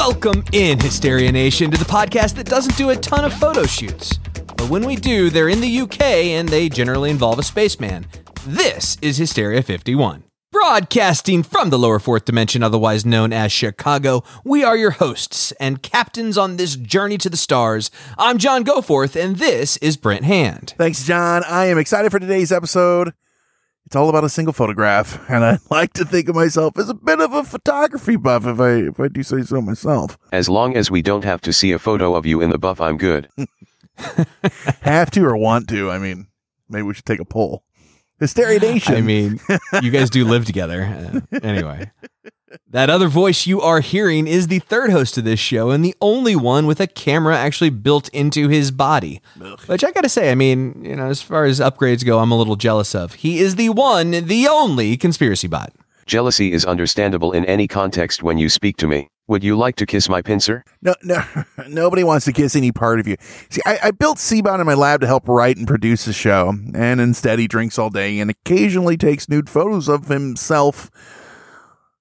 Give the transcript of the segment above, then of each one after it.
Welcome in, Hysteria Nation, to the podcast that doesn't do a ton of photo shoots. But when we do, they're in the UK and they generally involve a spaceman. This is Hysteria 51. Broadcasting from the lower fourth dimension, otherwise known as Chicago, we are your hosts and captains on this journey to the stars. I'm John Goforth, and this is Brent Hand. Thanks, John. I am excited for today's episode. It's all about a single photograph, and I like to think of myself as a bit of a photography buff, if I if I do say so myself. As long as we don't have to see a photo of you in the buff, I'm good. Have to or want to? I mean, maybe we should take a poll. Hysteria Nation. I mean, you guys do live together. Uh, anyway, that other voice you are hearing is the third host of this show and the only one with a camera actually built into his body. Which I got to say, I mean, you know, as far as upgrades go, I'm a little jealous of. He is the one, the only conspiracy bot. Jealousy is understandable in any context when you speak to me. Would you like to kiss my pincer? no, no, nobody wants to kiss any part of you. See, I, I built Seabot in my lab to help write and produce the show, and instead he drinks all day and occasionally takes nude photos of himself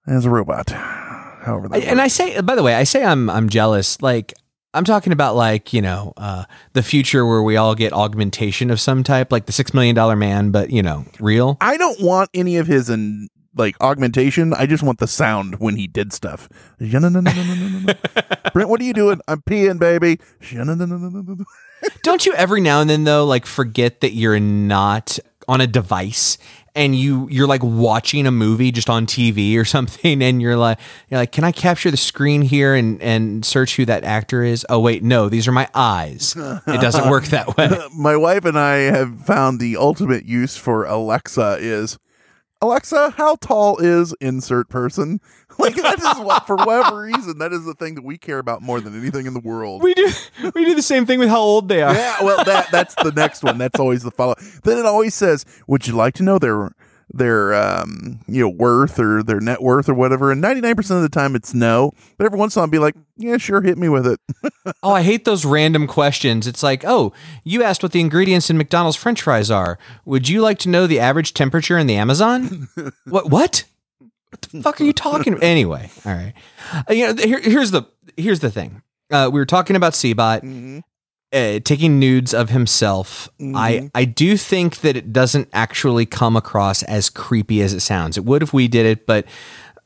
as a robot. However, I- and I say, by the way, I say I'm I'm jealous. Like I'm talking about, like you know, uh, the future where we all get augmentation of some type, like the Six Million Dollar Man, but you know, real. I don't want any of his and like augmentation. I just want the sound when he did stuff. Brent, what are you doing? I'm peeing, baby. Don't you every now and then though like forget that you're not on a device and you you're like watching a movie just on TV or something and you're like you're like can I capture the screen here and and search who that actor is? Oh wait, no, these are my eyes. It doesn't work that way. My wife and I have found the ultimate use for Alexa is Alexa, how tall is insert person? Like that is what for whatever reason that is the thing that we care about more than anything in the world. We do we do the same thing with how old they are. Yeah, well, that that's the next one. That's always the follow. Then it always says, "Would you like to know their their um you know worth or their net worth or whatever?" And ninety nine percent of the time, it's no. But every once in a while, I'll be like, "Yeah, sure, hit me with it." Oh, I hate those random questions. It's like, oh, you asked what the ingredients in McDonald's French fries are. Would you like to know the average temperature in the Amazon? what? What? What the fuck are you talking? about? Anyway, all right. Uh, you know, here, here's the here's the thing. Uh, we were talking about Seabot uh, taking nudes of himself. I I do think that it doesn't actually come across as creepy as it sounds. It would if we did it, but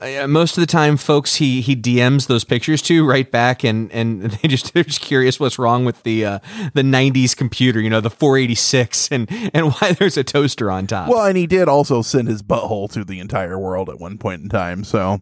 uh, most of the time, folks he he DMs those pictures to right back, and and they just they're just curious what's wrong with the uh, the '90s computer, you know, the 486, and and why there's a toaster on top. well, and he did also send his butthole to the entire world at one point in time. So,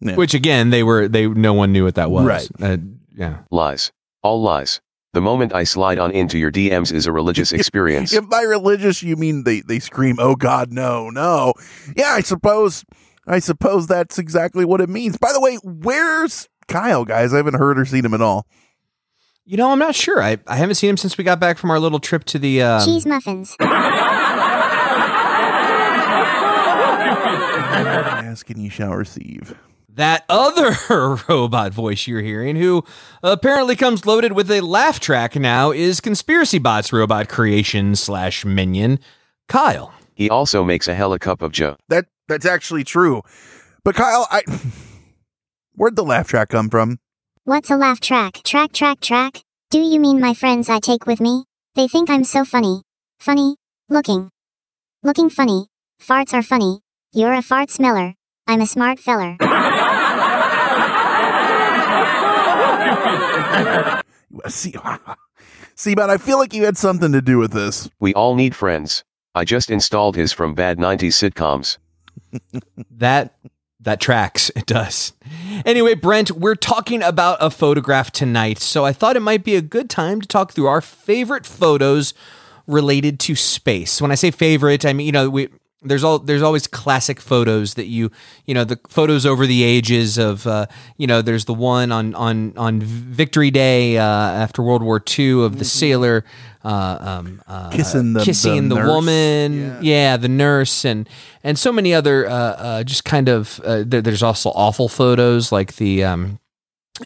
yeah. Which again, they were they no one knew what that was. Right. Uh, yeah. Lies. All lies. The moment I slide on into your DMs is a religious experience. if by religious you mean they they scream, "Oh God, no, no," yeah, I suppose I suppose that's exactly what it means. By the way, where's Kyle, guys? I haven't heard or seen him at all. You know, I'm not sure. I, I haven't seen him since we got back from our little trip to the um, Cheese muffins. Ask and you shall receive. That other robot voice you're hearing, who apparently comes loaded with a laugh track now, is Conspiracy Bot's robot creation slash minion, Kyle. He also makes a hell of a cup of joe. That that's actually true. But Kyle, I where'd the laugh track come from? What's a laugh track? Track, track, track? Do you mean my friends I take with me? They think I'm so funny. Funny? Looking. Looking funny. Farts are funny. You're a fart smeller. I'm a smart feller. See, see, but I feel like you had something to do with this. We all need friends. I just installed his from bad 90s sitcoms. That that tracks. It does. Anyway, Brent, we're talking about a photograph tonight, so I thought it might be a good time to talk through our favorite photos related to space. When I say favorite, I mean you know we there's all there's always classic photos that you you know the photos over the ages of uh, you know there's the one on on on Victory Day uh, after World War II of the sailor uh, um, uh, Kissing the- kissing the the, nurse. woman Yeah. yeah. the nurse and and so many other uh, uh, just kind of uh, there, there's also awful photos like the um,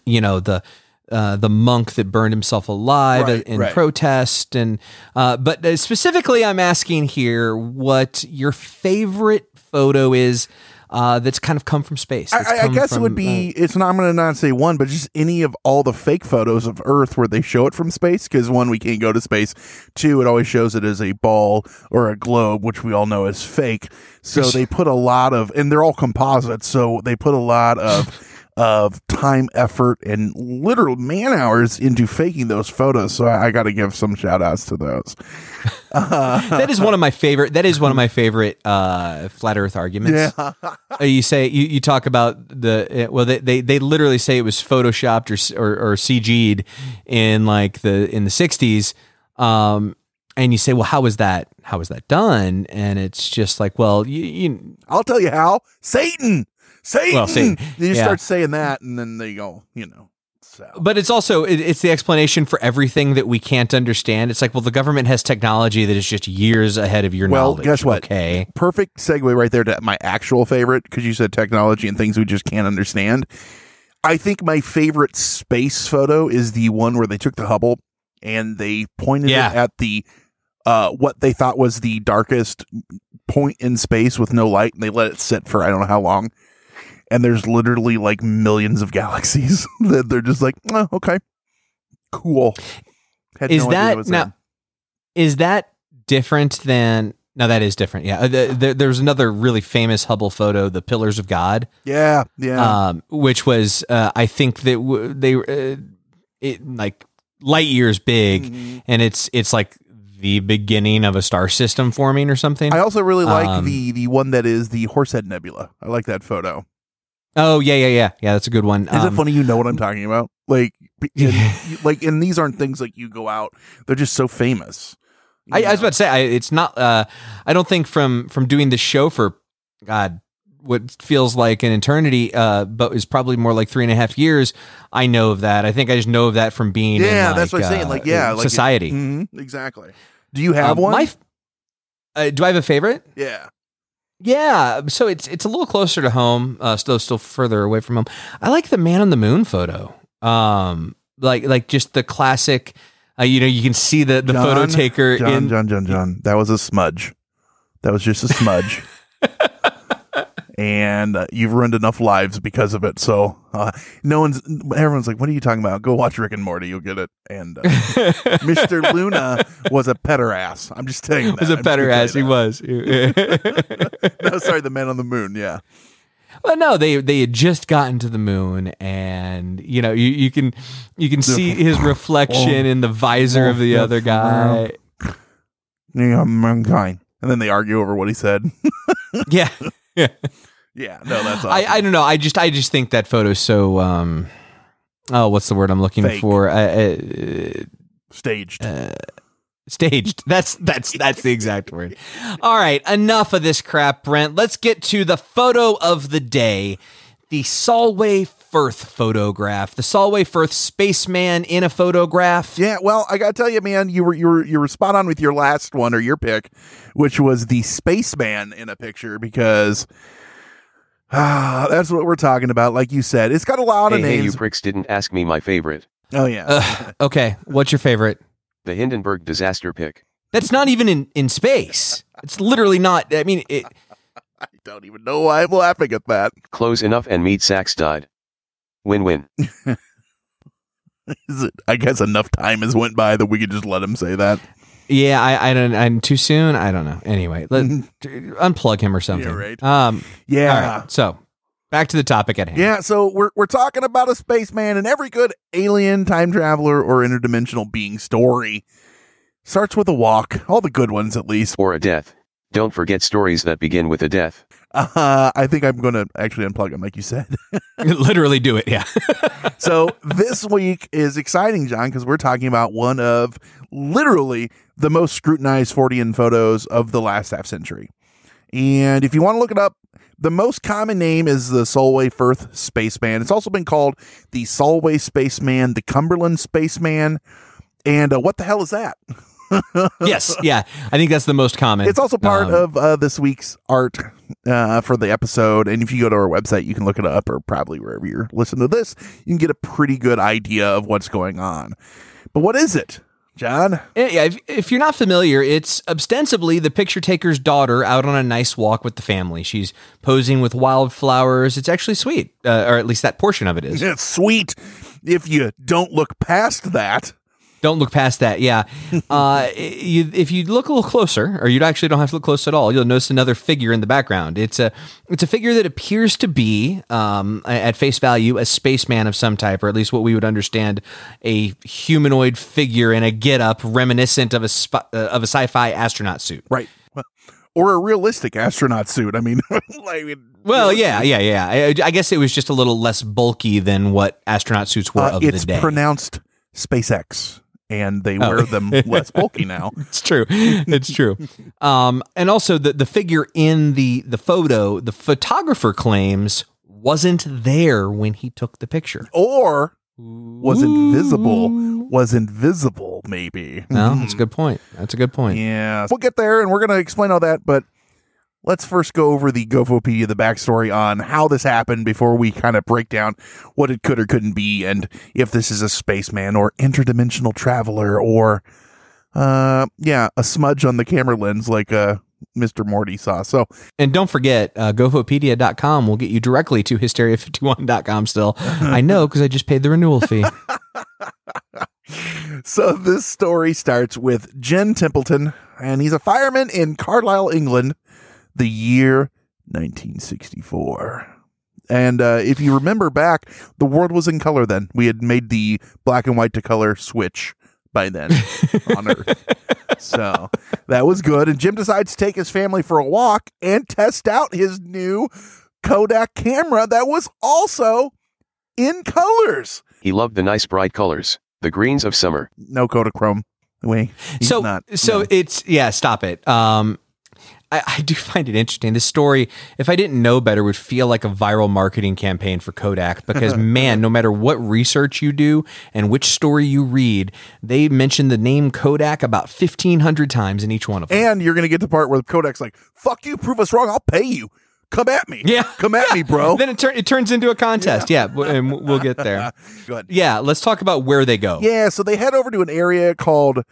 you know the uh, the monk that burned himself alive Right, in right. protest and uh, but uh, specifically i'm asking here what your favorite photo is uh, that's kind of come from space I, I guess it would be. it's not. I'm going to not say one, but just any of all the fake photos of Earth where they show it from space. Because one, we can't go to space. Two, it always shows it as a ball or a globe, which we all know is fake. So they put a lot of, and they're all composites. So they put a lot of. Of time, effort, and literal man hours into faking those photos. So I, I got to give some shout outs to those. that is one of my favorite that is one of my favorite uh, flat earth arguments Yeah. Uh, you say you, you talk about the uh, well they, they they literally say it was photoshopped or or, or CG'd in like the in the 60s um and you say well how was that how was that done and it's just like well you, you I'll tell you how. Satan. Satan. Well, Satan. You Yeah. start saying that, and then they go, you know. So. but it's also it, it's the explanation for everything that we can't understand it's like well the government has technology that is just years ahead of your Well, knowledge guess what? okay perfect segue right there to my actual favorite because you said technology and things we just can't understand. I think my favorite space photo is the one where they took the Hubble and they pointed Yeah. it at the uh, what they thought was the darkest point in space with no light, and they let it sit for I don't know how long. And there's literally like millions of galaxies that they're just like, oh, okay, cool. Had Is no that- now-. Is that different than? No, that is different. Yeah, the, the, there's another really famous Hubble photo, the Pillars of God, Yeah, yeah. um, which was uh, I think that w- they uh, it like light years big, Mm-hmm. and it's it's like the beginning of a star system forming or something. I also really like Um, the the one that is the Horsehead Nebula. I like that photo. Oh yeah, yeah, yeah, yeah. That's a good one. Is it Um, funny you know what I'm talking about? Like, like, and these aren't things like you go out; they're just so famous. I, I was about to say I, it's not. Uh, I don't think from from doing this show for God what feels like an eternity, uh, but is probably more like three and a half years. I know of that. I think I just know of that from being. yeah, in, that's what I'm like, saying. uh, Like, yeah, in like it- society. Mhm, exactly. Do you have Um, one? My, uh, do I have a favorite? yeah. Yeah, so it's it's a little closer to home, uh, still still further away from home. I like the man on the moon photo. Um, like like just the classic. Uh, you know, you can see the the photo taker John, in. John, John, John. That was a smudge. That was just a smudge. and uh, you've ruined enough lives because of it. So uh, no one's, everyone's like, "What are you talking about?" Go watch Rick and Morty. You'll get it. And uh, Mr. Luna was a petter ass. I'm just saying that. was a I'm just ass. He was. no, sorry, the man on the moon. Yeah. Well, no, they they had just gotten to the moon, and you know you, you can you can see his reflection in the visor of the Oh, other guy. Yeah, mankind. And then they argue over what he said. Yeah, yeah. yeah, no, that's awesome. I I don't know. I just I just think that photo's so um. Oh, what's the word I'm looking Fake. for? Uh, uh, staged. staged. That's that's that's the exact word. All right, enough of this crap, Brent. Let's get to the photo of the day. The Solway Firth photograph. The Solway Firth spaceman in a photograph. Yeah, well, I gotta tell you, man, you were you were you were spot on with your last one or your pick, which was the spaceman in a picture because ah, that's what we're talking about. Like you said, it's got a lot Hey, of hey, you names. pricks didn't ask me my favorite. oh yeah, Ugh, okay, what's your favorite? The Hindenburg disaster pick. That's not even in in space. It's literally not. I mean, it, I don't even know why I'm laughing at that. Close enough and meat sacks died. Win win. Is it? I guess enough time has went by that we could just let him say that. yeah, I I don't. I'm too soon. I don't know. Anyway, let unplug him or something. Yeah, right. Um. Yeah, All right. So back to the topic at hand. Yeah, so we're we're talking about a spaceman, and every good alien, time traveler, or interdimensional being story starts with a walk. All the good ones, at least. Or a death. Don't forget stories that begin with a death. Uh, I think I'm going to actually unplug him, like you said. literally do it. Yeah. so this week is exciting, John, because we're talking about one of literally the most scrutinized Fortean photos of the last half century. And if you want to look it up, the most common name is the Solway Firth Spaceman. It's also been called the Solway Spaceman, the Cumberland Spaceman, and uh, what the hell is that? Yes, yeah, I think that's the most common. It's also part Um, of uh, this week's art uh, for the episode. And if you go to our website, you can look it up, or probably wherever you're listening to this, you can get a pretty good idea of what's going on. But what is it, John? Yeah, yeah, if, if you're not familiar, it's ostensibly the picture taker's daughter out on a nice walk with the family. She's posing with wildflowers. It's actually sweet, uh, or at least that portion of it is. It's sweet if you don't look past that. Don't look past that. Yeah, uh, you, if you look a little closer, or you actually don't have to look close at all, you'll notice another figure in the background. It's a it's a figure that appears to be, um, at face value, a spaceman of some type, or at least what we would understand a humanoid figure in a getup reminiscent of a sp- uh, of a sci-fi astronaut suit. Right. Well, Or a realistic astronaut suit. I mean, like, Well, yeah, yeah, yeah. I, I guess it was just a little less bulky than what astronaut suits were uh, of it's the day. pronounced SpaceX, and they Oh. wear them less bulky now. it's true. It's true. Um, and also the the figure in the the photo, the photographer claims wasn't there when he took the picture. Or was invisible. Was invisible, maybe. No, that's a good point. That's a good point. Yeah. We'll get there and we're going to explain all that, but let's first go over the Gofopedia, the backstory on how this happened before we kind of break down what it could or couldn't be and if this is a spaceman or interdimensional traveler or, uh, yeah, a smudge on the camera lens like uh, Mr. Morty saw. So, And don't forget, uh, gofopedia.com will get you directly to hysteria51.com still. I know because I just paid the renewal fee. so this story starts with Jim Templeton, and he's a fireman in Carlisle, England, the year 1964. And uh, if you remember back, the world was in color then. We had made the black and white to color switch by then on Earth. So that was good. And Jim decides to take his family for a walk and test out his new Kodak camera that was also in colors. He loved the nice bright colors, the greens of summer. No Kodachrome. Wait, he's so not. so no. it's yeah stop it um I, I do find it interesting this story if i didn't know better would feel like a viral marketing campaign for kodak because man no matter what research you do and which story you read they mention the name kodak about 1500 times in each one of them And you're gonna get the part where Kodak's like, "Fuck you, prove us wrong. I'll pay you. Come at me. Yeah. come at me, bro." then it, tur- it turns into a contest yeah, w- and we'll get there Good. yeah let's talk about where they go Yeah, so they head over to an area called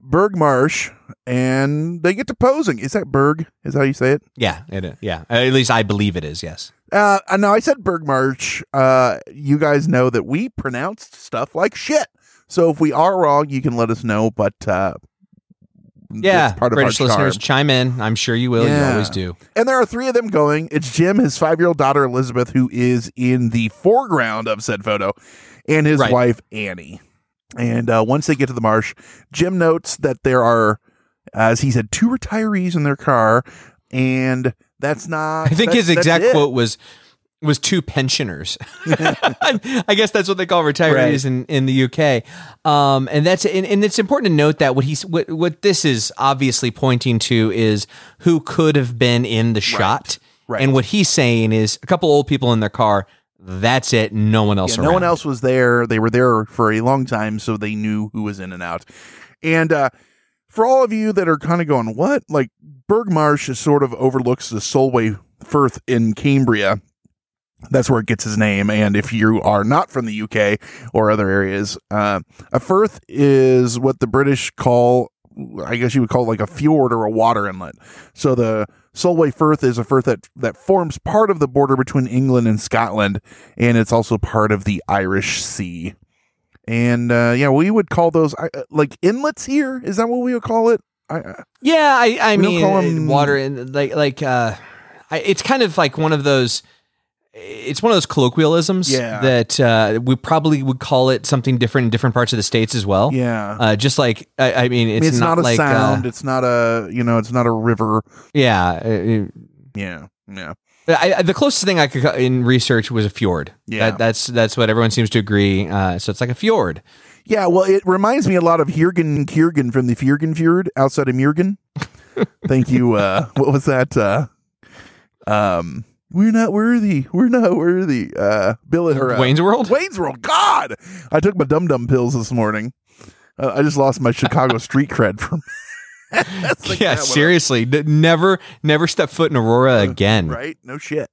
Burgh Marsh, and they get to posing. Is that Berg? Is that how you say it? yeah it is. yeah at least i believe it is yes Uh, no, I said Burgh Marsh. Uh, you guys know that we pronounced stuff like shit. So if we are wrong, you can let us know. But uh, yeah part of british listeners chime in i'm sure you will you always do And there are three of them going. It's Jim, his five year old daughter Elizabeth, who is in the foreground of said photo, and his Right. wife Annie. And uh, once they get to the marsh, Jim notes that there are, as he said, two retirees in their car, and that's not. I think his exact quote was was two pensioners. I guess that's what they call retirees Right. in, in the UK. Um, and that's and, and it's important to note that what he's what, what this is obviously pointing to is who could have been in the shot. Right. And what he's saying is a couple old people in their car. That's it. No one else. Yeah, no one else was there. They were there for a long time, so they knew who was in and out. And uh, for all of you that are kind of going, what? Like Burgh Marsh is sort of overlooks the Solway Firth in Cumbria. That's where it gets his name. And if you are not from the UK or other areas, uh, a firth is what the British call, I guess you would call it like a fjord or a water inlet. So the Solway Firth is a firth that, that forms part of the border between England and Scotland, and it's also part of the Irish Sea. And uh, yeah, we would call those uh, like inlets here. Is that what we would call it? I, uh, Yeah, I, I mean, call uh, 'em- water in like like uh, I, it's kind of like one of those. It's one of those colloquialisms Yeah. that uh, we probably would call it something different in different parts of the states as well. yeah. Uh, just like I, I mean, I it's, mean, it's not, a like sound. Uh, it's not a you know. It's not a river. yeah, uh, Yeah. Yeah. I, I, the closest thing I could in research was a fjord. Yeah. that, that's that's what everyone seems to agree. Uh, so it's like a fjord. Yeah, well, it reminds me a lot of Hirgen and Kiergan from the Fjorgen Fjord outside of Murgen. Thank you. Uh, what was that? Uh, Um, we're not worthy. We're not worthy. Uh, Bill and her uh, Wayne's World? Wayne's World. God, I took my dum dum pills this morning. Uh, I just lost my Chicago street cred from. Like yeah, seriously, never, never step foot in Aurora again. right? No shit.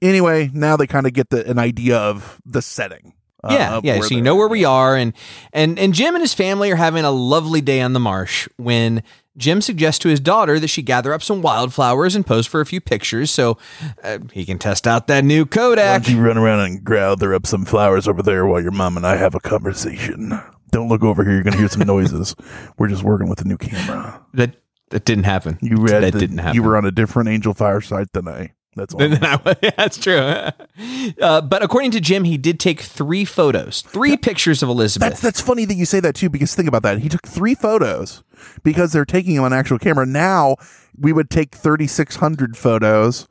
Anyway, now they kind of get the, an idea of the setting. uh, yeah, yeah. So you know where we are, and and and Jim and his family are having a lovely day on the marsh when Jim suggests to his daughter that she gather up some wildflowers and pose for a few pictures so uh, he can test out that new Why Kodak. don't you run around and gather up some flowers over there while your mom and I have a conversation? Don't look over here. You're going to hear some noises. We're just working with a new camera. That that didn't happen. You read that the- didn't happen. You were on a different Angel Fire site than I. That's all. Then I yeah, that's true. Uh, but according to Jim, he did take three photos, three pictures of Elizabeth. That's that's funny that you say that too, because think about that. He took three photos because they're taking him on actual camera. Now we would take thirty six hundred photos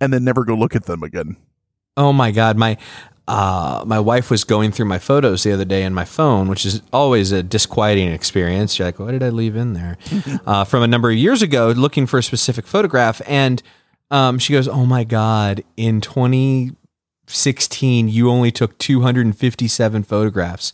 and then never go look at them again. Oh my god, my uh, my wife was going through my photos the other day in my phone, which is always a disquieting experience. She's like, "What did I leave in there?" uh, from a number of years ago, looking for a specific photograph, and um, she goes, "Oh my god, in 2016, you only took 257 photographs,"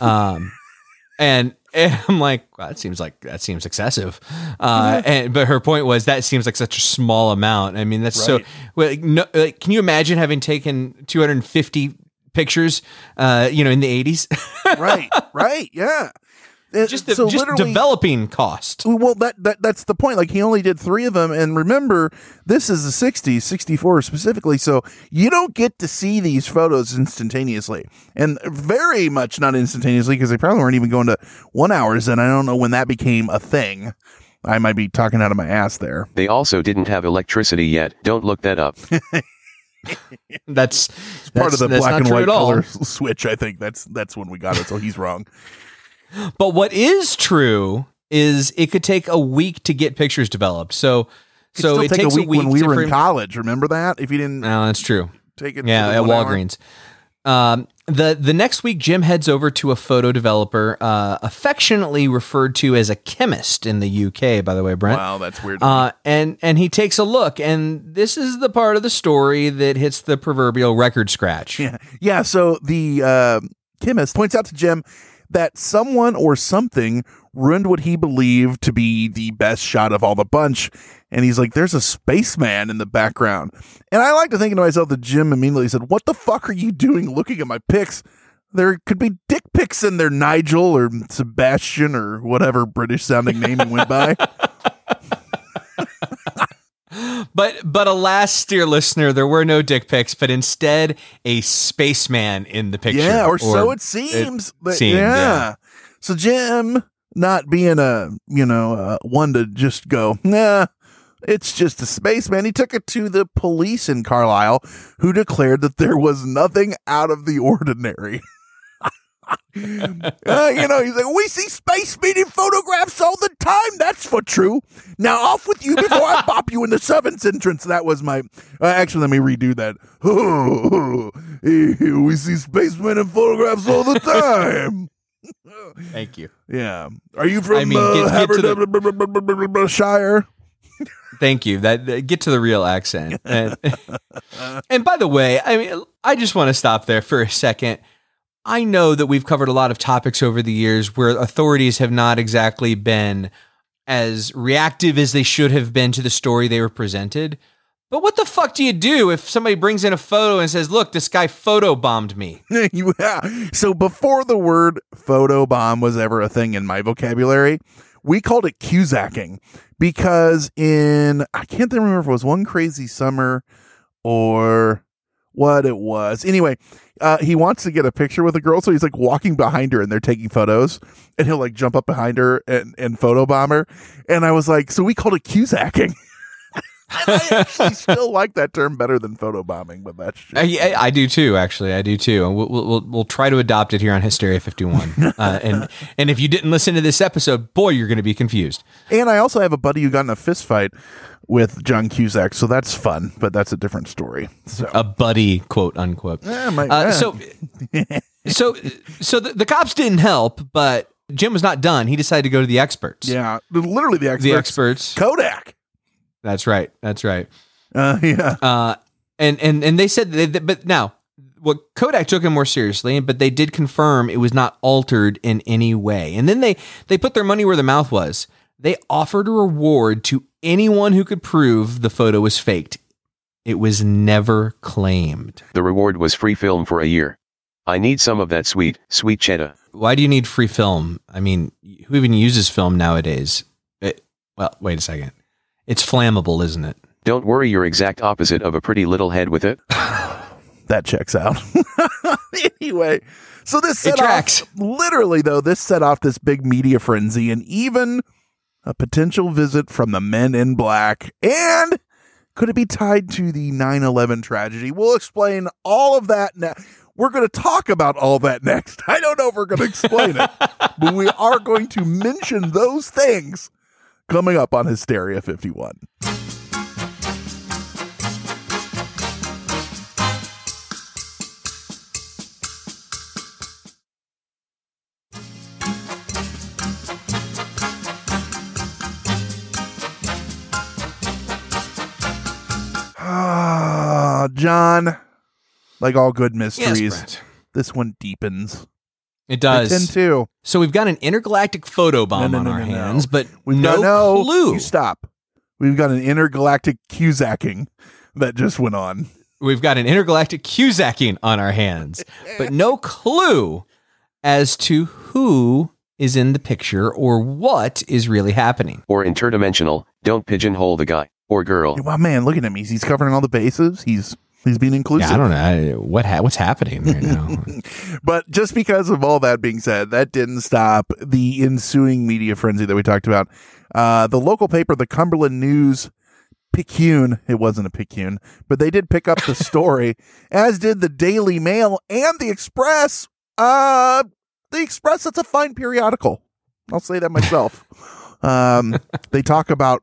um, and. and I'm like, well, that seems like that seems excessive, uh, and but her point was that seems like such a small amount. I mean, that's so. Well, like, no, like, can you imagine having taken 250 pictures, uh, you know, in the 80s? right, right, yeah. Uh, just the, so just developing cost. Well, that, that that's the point. Like he only did three of them, and remember, this is the '60s, '64 specifically. So you don't get to see these photos instantaneously, and very much not instantaneously because they probably weren't even going to one hours. And I don't know when that became a thing. I might be talking out of my ass there. They also didn't have electricity yet. Don't look that up. That's, Part of the black and white color switch. I think that's that's when we got it. So he's wrong. But what is true is it could take a week to get pictures developed. So, Could so it take takes a week, when we were in college. Remember that? If you didn't No, that's true. take it, Yeah, at the one hour? Walgreens. Um, the the next week, Jim heads over to a photo developer, uh, affectionately referred to as a chemist in the UK. By the way, Brent. Wow, that's weird. Uh, and and he takes a look, and this is the part of the story that hits the proverbial record scratch. Yeah. Yeah. So the uh, chemist points out to Jim that someone or something ruined what he believed to be the best shot of all the bunch. And he's like, there's a spaceman in the background. And I like to think to myself that Jim immediately said, What the fuck are you doing looking at my pics? There could be dick pics in there, Nigel or Sebastian or whatever British sounding name he went by. But but alas, dear listener, there were no dick pics, but instead a spaceman in the picture. Yeah, or, so it seems. But- seemed, yeah. yeah. So Jim, not being a you know uh, one to just go, nah, it's just a spaceman. He took it to the police in Carlisle, who declared that there was nothing out of the ordinary. Uh, you know, he's like, we see space meeting photographs all the time. That's for true. Now off with you before I pop you in the seventh entrance. That was my. Uh, actually, let me redo that. we see spacemen in photographs all the time. Thank you. Yeah. Are you from I mean, uh, get- get to Havershire? Thank you. That, that- get to the real accent. And, and by the way, I mean, I just want to stop there for a second. I know that we've covered a lot of topics over the years where authorities have not exactly been as reactive as they should have been to the story they were presented. But what the fuck do you do if somebody brings in a photo and says, "Look, this guy photo bombed me"? yeah. So before the word photo bomb was ever a thing in my vocabulary, we called it Cusacking because in I can't remember if it was one crazy summer or what it was. Anyway, uh, he wants to get a picture with a girl, so he's like walking behind her and they're taking photos, and he'll like jump up behind her and, and photo bomb her. And I was like, so we called it Cusacking. I actually still like that term better than photobombing, but that's just, I, I, do too. Actually, I do too. And we'll, we'll we'll- we'll try to adopt it here on Hysteria Fifty One. Uh, and and if you didn't listen to this episode, boy, you're going to be confused. And I also have a buddy who got in a fist fight with John Cusack, so that's fun, but that's a different story. So A buddy, quote unquote. Yeah, my- Uh, yeah. so so so the, the cops didn't help, but Jim was not done. He decided to go to the experts. yeah, literally the experts. the experts. Kodak. That's right. That's right. Uh, yeah. Uh, and and and they said they, but now what Kodak took him more seriously, but they did confirm it was not altered in any way. And then they they put their money where their mouth was. They offered a reward to anyone who could prove the photo was faked. It was never claimed. The reward was free film for a year. I need some of that sweet, sweet cheddar. Why do you need free film? I mean, who even uses film nowadays? It, well, wait a second. It's flammable, isn't it? Don't worry, you're exact opposite of a pretty little head with it. that checks out. anyway, so this set It tracks. off literally though this set off this big media frenzy and even a potential visit from the men in black and could it be tied to the 9/11 tragedy? We'll explain all of that now. We're going to talk about all that next. I don't know if we're going to explain it, but we are going to mention those things coming up on Hysteria 51. Ah, John, like all good mysteries, Brent. this one deepens. It does. I tend to. So we've got an intergalactic photo bomb No, no, on no, our no, no. hands, but We've no got no clue. You stop. We've got an intergalactic Cusacking that just went on. We've got an intergalactic Cusacking on our hands, but no clue as to who is in the picture or what is really happening. Or interdimensional, don't pigeonhole the guy or girl. Wow, man, looking at him. He's, he's covering all the bases. He's he's being inclusive. Yeah, I don't know I, what ha- what's happening right now. But just because of all that being said, that didn't stop the ensuing media frenzy that we talked about. Uh, the local paper, the Cumberland News Picayune, it wasn't a Picayune, but they did pick up the story, as did the Daily Mail and the Express. Uh, the Express, that's a fine periodical. I'll say that myself. um, they talk about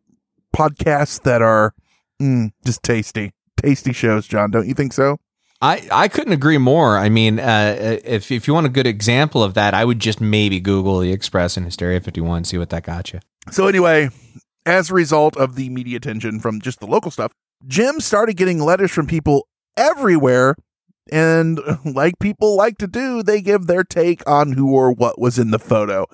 podcasts that are mm, just tasty, tasty shows, John. Don't you think so? I, I couldn't agree more. I mean, uh, if if you want a good example of that, I would just maybe Google the Express and Hysteria 51, see what that got you. So anyway, as a result of the media attention from just the local stuff, Jim started getting letters from people everywhere. And like people like to do, they give their take on who or what was in the photo.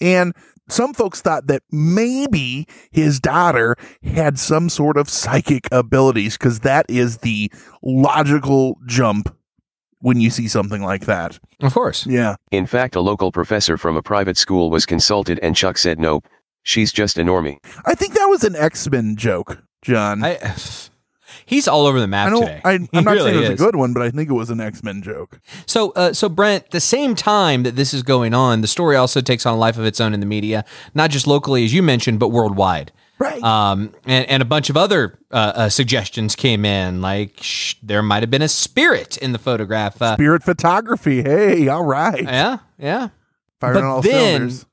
And some folks thought that maybe his daughter had some sort of psychic abilities because that is the logical jump when you see something like that. Of course. Yeah. In fact, a local professor from a private school was consulted and Chuck said nope, she's just a normie. I think that was an X Men joke, John. I, he's all over the map I today. I, I'm not really saying it was is. a good one, but I think it was an X Men joke. So, uh, so Brent, the same time that this is going on, the story also takes on a life of its own in the media, not just locally, as you mentioned, but worldwide. Right. Um, and, and a bunch of other uh, uh, suggestions came in, like sh- there might have been a spirit in the photograph. Uh, Spirit photography. Hey, all right. yeah, yeah. Firing but on all then- cylinders.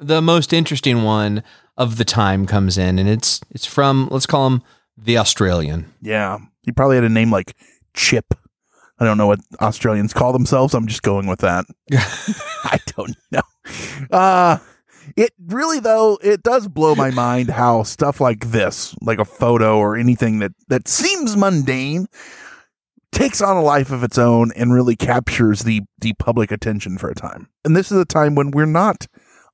The most interesting one of the time comes in, and it's it's from let's call him the Australian. Yeah. He probably had a name like Chip. I don't know what Australians call themselves. I'm just going with that. I don't know. Uh it really though it does blow my mind how stuff like this, like a photo or anything that that seems mundane, takes on a life of its own and really captures the the public attention for a time. And this is a time when we're not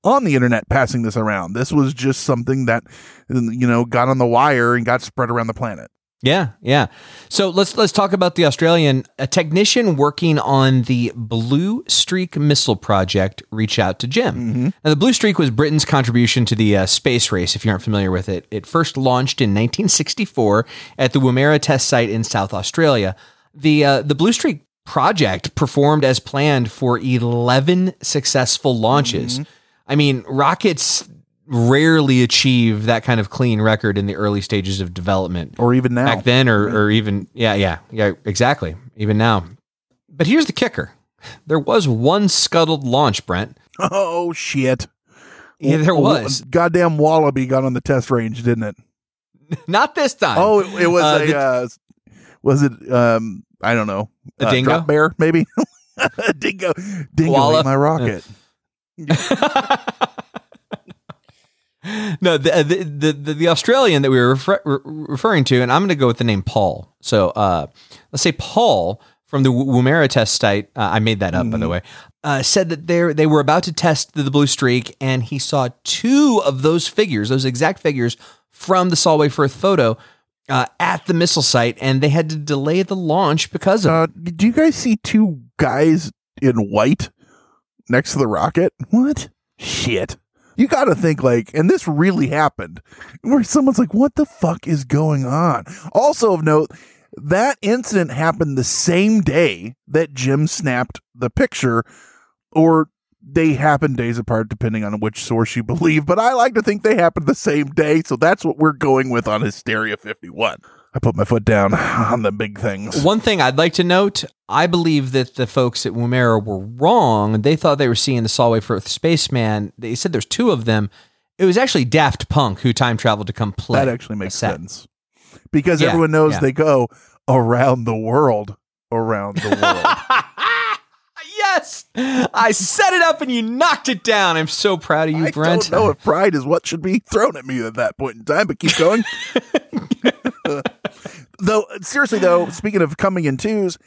on the internet passing this around. This was just something that you know got on the wire and got spread around the planet. Yeah, yeah. So let's let's talk about the Australian. A technician working on the Blue Streak missile project reached out to Jim. Now, the Blue Streak was Britain's contribution to the uh, space race. If you aren't familiar with it, it first launched in 1964 at the Woomera test site in South Australia. The uh, the Blue Streak project performed as planned for 11 successful launches. I mean, rockets rarely achieve that kind of clean record in the early stages of development Or even now. back then or, or even yeah yeah yeah exactly even now but here's the kicker there was one scuttled launch brent Oh shit. yeah there was Goddamn wallaby got on the test range, didn't it? not this time Oh, it, it was Uh, a the- uh, was it um I don't know. A uh, dingo? bear maybe? dingo. Dingo my rocket. No, the, the the the, the Australian that we were refer, re- referring to, and I'm going to go with the name Paul. So uh, let's say Paul from the Woomera test site. Uh, I made that up, by the way. Uh, said that they they were about to test the, the blue streak, and he saw two of those figures, those exact figures from the Solway Firth photo. Uh, at the missile site, and they had to delay the launch because of. Uh, did you guys see two guys in white next to the rocket? What? Shit. You got to think like, and this really happened, where someone's like, "What the fuck is going on?" Also of note, that incident happened the same day that Jim snapped the picture, or they happened days apart, depending on which source you believe. But I like to think they happened the same day, so that's what we're going with on Hysteria 51. I put my foot down on the big things. One thing I'd like to note, I believe that the folks at Woomera were wrong. They thought they were seeing the Solway Firth spaceman. They said there's two of them. It was actually Daft Punk who time traveled to come play. That actually makes sense because Yeah, everyone knows yeah. they go around the world, around the world. Yes, I set it up and you knocked it down. I'm so proud of you, I Brent. I don't know if pride is what should be thrown at me at that point in time, but keep going. though, seriously though, speaking of coming in twos,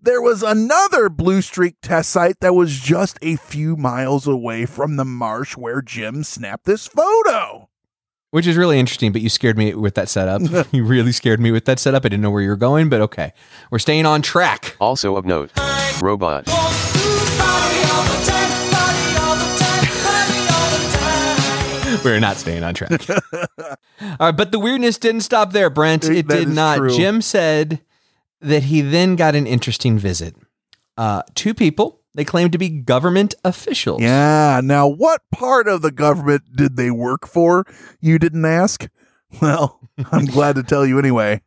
there was another Blue Streak test site that was just a few miles away from the marsh where Jim snapped this photo. Which is really interesting, but you scared me with that setup. you really scared me with that setup. I didn't know where you were going, but okay. We're staying on track. Also of note, robot. We're not staying on track. All right, but the weirdness didn't stop there, Brent. It That did not. true. Jim said that he then got an interesting visit. Uh, two people, they claimed to be government officials. Yeah. Now, what part of the government did they work for? You didn't ask? Well, I'm glad to tell you anyway.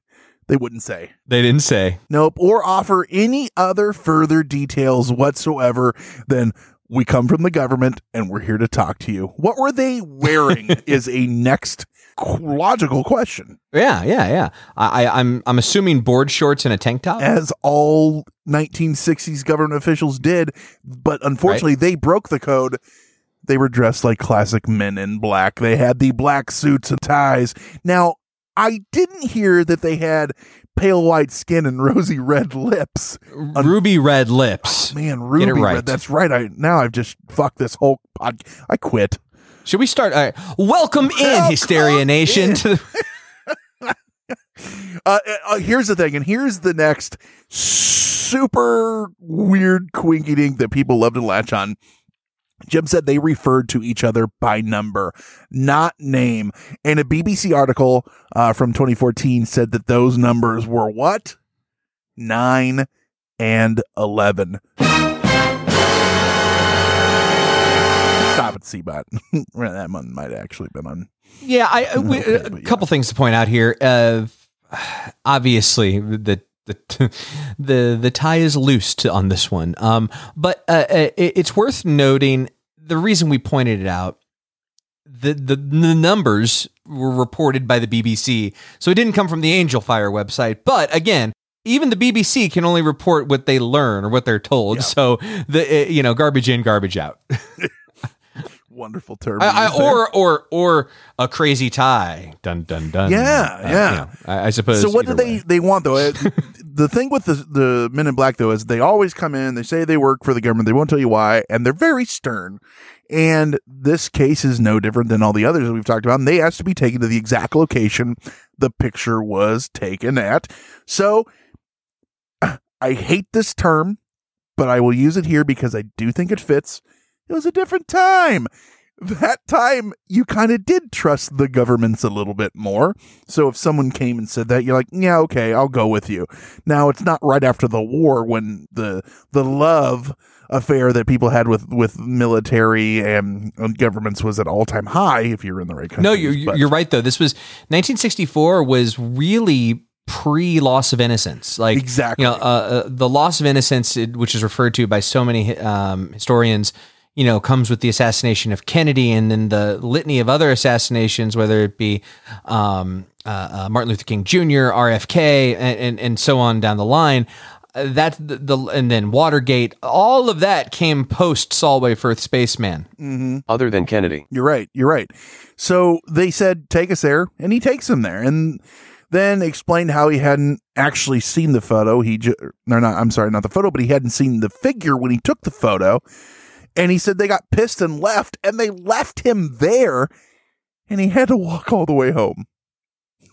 They wouldn't say. They didn't say. Nope. Or offer any other further details whatsoever than we come from the government and we're here to talk to you. What were they wearing is a next logical question. Yeah, yeah, yeah. I, I, I'm I'm assuming board shorts and a tank top. As all 1960s government officials did, but unfortunately they broke the code. They were dressed like classic men in black. They had the black suits and ties. Now, I didn't hear that they had pale white skin and rosy red lips. Ruby red lips. Man, Ruby right. Red. That's right. I now I've just fucked this whole pod. I quit. Should we start? Right. Welcome in, Hysteria Nation. to the- Uh, uh, here's the thing, and here's the next super weird quinky dink that people love to latch on. Jim said they referred to each other by number, not name. And a BBC article uh, from 2014 said that those numbers were what? Nine and 11. Stop it, Seabot. that one might have actually been on. Yeah, I, we, Okay, a yeah. couple things to point out here. Uh, obviously, the the the the tie is loose on this one. Um, but uh, uh, it, it's worth noting the reason we pointed it out. The, the the numbers were reported by the BBC, so it didn't come from the Angel Fire website. But again, even the BBC can only report what they learn or what they're told. Yeah. So the uh, you know garbage in, garbage out. Wonderful term. I, I, or or or a crazy tie. Dun dun dun. Yeah, Uh, yeah. you know, I, I suppose. So what do they way. they want though? The thing with the the Men in Black though is they always come in. They say they work for the government. They won't tell you why, and they're very stern. And this case is no different than all the others that we've talked about. And they asked to be taken to the exact location the picture was taken at. So I hate this term, but I will use it here because I do think it fits. It was a different time. That time, you kind of did trust the governments a little bit more. So if someone came and said that, you're like, yeah, okay, I'll go with you. Now it's not right after the war when the the love affair that people had with with military and, and governments was at all time high. If you're in the right country, No, you're you're right though. This was 1964 was really pre loss of innocence. Like Exactly. you know, uh, uh, the loss of innocence, which is referred to by so many um, historians. You know, comes with the assassination of Kennedy, and then the litany of other assassinations, whether it be um, uh, uh, Martin Luther King Jr., RFK, and, and and so on down the line. Uh, That's the, the and then Watergate. All of that came post Solway Firth Spaceman. Other than Kennedy. You're right. You're right. So they said, take us there, and he takes them there, and then explained how he hadn't actually seen the photo. He, ju- or not, I'm sorry, not the photo, but he hadn't seen the figure when he took the photo. And he said they got pissed and left, and they left him there, and he had to walk all the way home.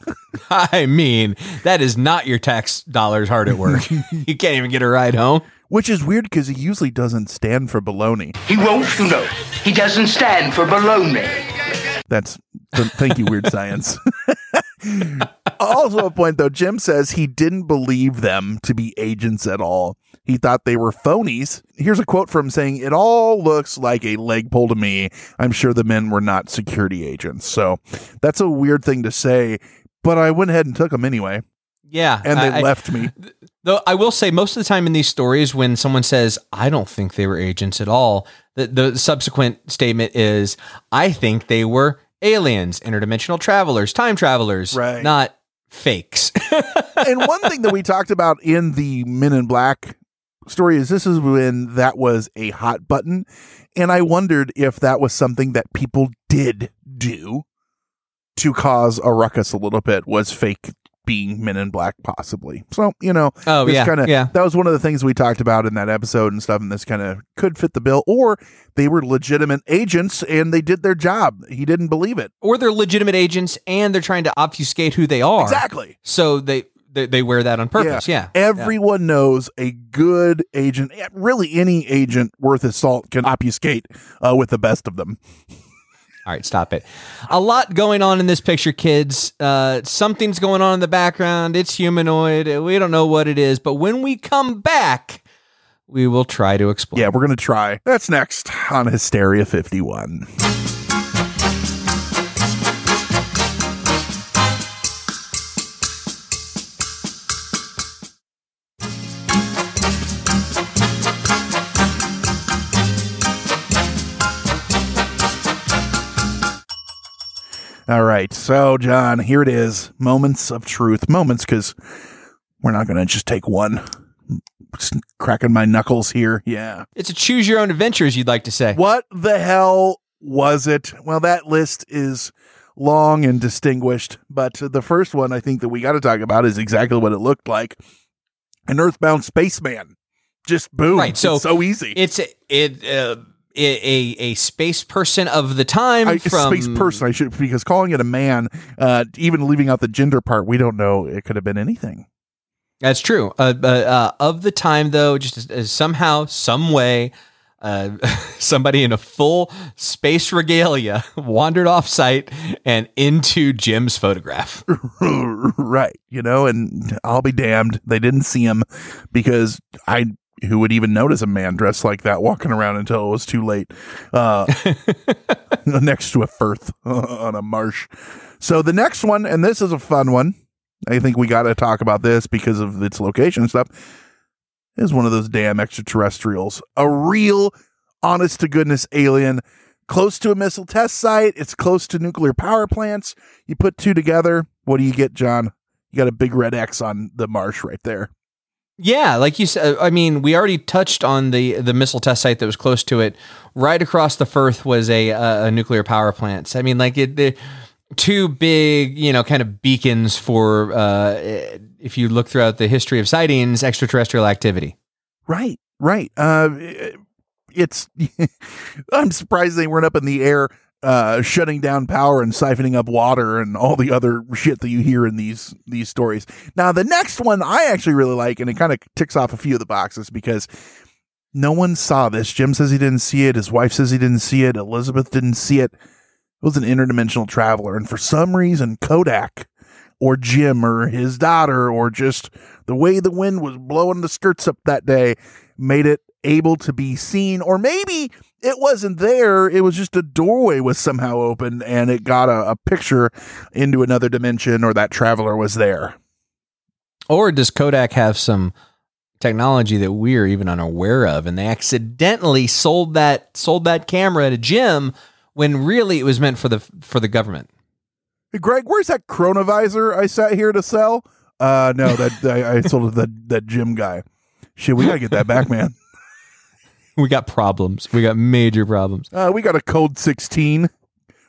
I mean, that is not your tax dollars hard at work. you can't even get a ride home. Which is weird because he usually doesn't stand for baloney. He won't, you know. He doesn't stand for baloney. That's th- thank you, weird science. also, a point though, Jim says he didn't believe them to be agents at all. He thought they were phonies. Here's a quote from saying, It all looks like a leg pull to me. I'm sure the men were not security agents. So that's a weird thing to say, but I went ahead and took them anyway. Yeah, And they I- left me. Though I will say, most of the time in these stories, when someone says, "I don't think they were agents at all," the, the subsequent statement is, "I think they were aliens, interdimensional travelers, time travelers, Right. not fakes." and one thing that we talked about in the Men in Black story is this is when that was a hot button. And I wondered if that was something that people did do to cause a ruckus a little bit was fake being Men in Black possibly. So, you know, Oh, yeah, kinda, yeah. that was one of the things we talked about in that episode and stuff. And this kind of could fit the bill or they were legitimate agents and they did their job. He didn't believe it. or they're legitimate agents and they're trying to obfuscate who they are. Exactly. So they they, they wear that on purpose. Yeah. Everyone knows a good agent, really any agent worth his salt can obfuscate uh, with the best of them. All right, stop it. A lot going on in this picture, kids. Uh, something's going on in the background. It's humanoid. We don't know what it is, but when we come back, we will try to explain. Yeah, we're going to try. That's next on Hysteria 51. All right. So, John, here it is. Moments of truth. Moments because we're not going to just take one. Just cracking my knuckles here. Yeah. It's a choose your own adventure, as you'd like to say. What the hell was it? Well, that list is long and distinguished, but the first one I think that we got to talk about is exactly what it looked like an Earthbound spaceman. Just boom. Right, so It's so easy. It's it uh, a, a a space person of the time I, from space person, I should because calling it a man, uh, even leaving out the gender part, we don't know. It could have been anything. That's true. Uh, uh, uh, of the time, though, just as, as somehow, some way, uh, somebody in a full space regalia wandered off site and into Jim's photograph. right. You know, and I'll be damned. They didn't see him because I, who would even notice a man dressed like that walking around until it was too late, uh, next to a Firth on a marsh. So the next one, and this is a fun one. I think we got to talk about this because of its location and stuff. Is one of those damn extraterrestrials. A real, honest to goodness alien close to a missile test site. It's close to nuclear power plants. You put two together. What do you get, John? You got a big red X on the marsh right there. Yeah, like you said, I mean, we already touched on the the missile test site that was close to it. Right across the Firth was a a, nuclear power plant. So, I mean, like it. The, Two big, you know, kind of beacons for, uh, if you look throughout the history of sightings, extraterrestrial activity. Right, right. Uh, it's. I'm surprised they weren't up in the air, uh, shutting down power and siphoning up water and all the other shit that you hear in these these stories. Now, the next one I actually really like, and it kind of ticks off a few of the boxes because no one saw this. Jim says he didn't see it. His wife says he didn't see it. Elizabeth didn't see it. It was an interdimensional traveler, and for some reason, Kodak or Jim or his daughter or just the way the wind was blowing the skirts up that day made it able to be seen or maybe it wasn't there it was just a doorway was somehow open and it got a, a picture into another dimension or that traveler was there Or does Kodak have some technology that we're even unaware of, and they accidentally sold that sold that camera to Jim when really it was meant for the for the government? Hey, greg where's that chronovisor i sat here to sell uh no that I, I sold it to that that Jim guy Shit, we gotta get that back, man. We got problems. We got major problems. Uh, we got a code 16.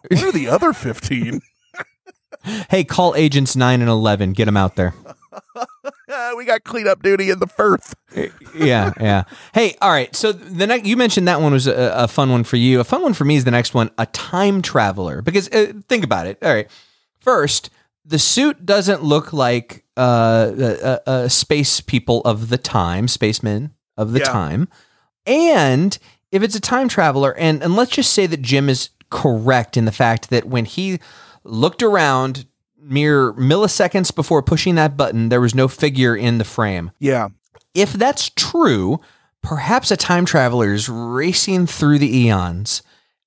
What are the other 15? Hey, call agents 9 and 11. Get them out there. Uh, we got cleanup duty in the Firth. yeah, yeah. Hey, all right. So the next you mentioned that one was a, a fun one for you. A fun one for me is the next one, a time traveler. Because uh, think about it. All right. First, the suit doesn't look like uh, uh, uh, space people of the time, spacemen of the Yeah. time. And if it's a time traveler, and and let's just say that Jim is correct in the fact that when he looked around mere milliseconds before pushing that button, there was no figure in the frame Yeah. if that's true, perhaps a time traveler is racing through the eons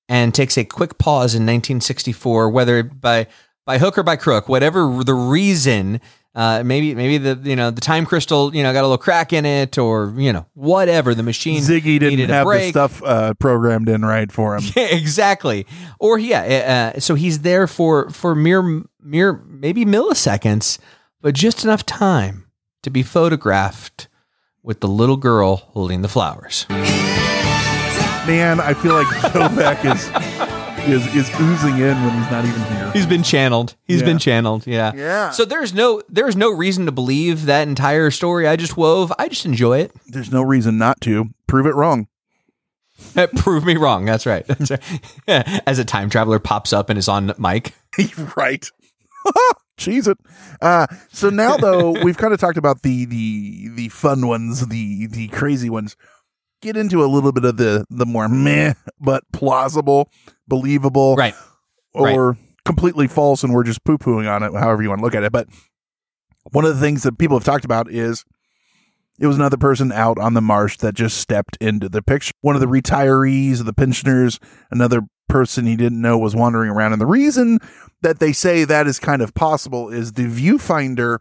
and takes a quick pause in 1964, whether by by hook or by crook, whatever the reason. Uh, maybe maybe the you know the time crystal you know got a little crack in it, or you know whatever the machine Ziggy didn't have the stuff uh, programmed in right for him. Yeah, exactly. Or yeah, uh, so he's there for for mere mere maybe milliseconds, but just enough time to be photographed with the little girl holding the flowers. Man, I feel like Kovac is is is oozing in when he's not even here. He's been channeled. He's Yeah. been channeled. Yeah. Yeah. So there's no there's no reason to believe that entire story I just wove. I just enjoy it. There's no reason not to prove it wrong. Prove me wrong. That's right. That's right. As a time traveler pops up and is on mic. right. Cheese it. Uh, so now though we've kind of talked about the the the fun ones, the the crazy ones. Get into a little bit of the the more meh but plausible, believable, Right. or completely false, and we're just poo pooing on it, however you want to look at it. But one of the things that people have talked about is it was another person out on the marsh that just stepped into the picture. One of the retirees, the pensioners, another person he didn't know was wandering around. And the reason that they say that is kind of possible is the viewfinder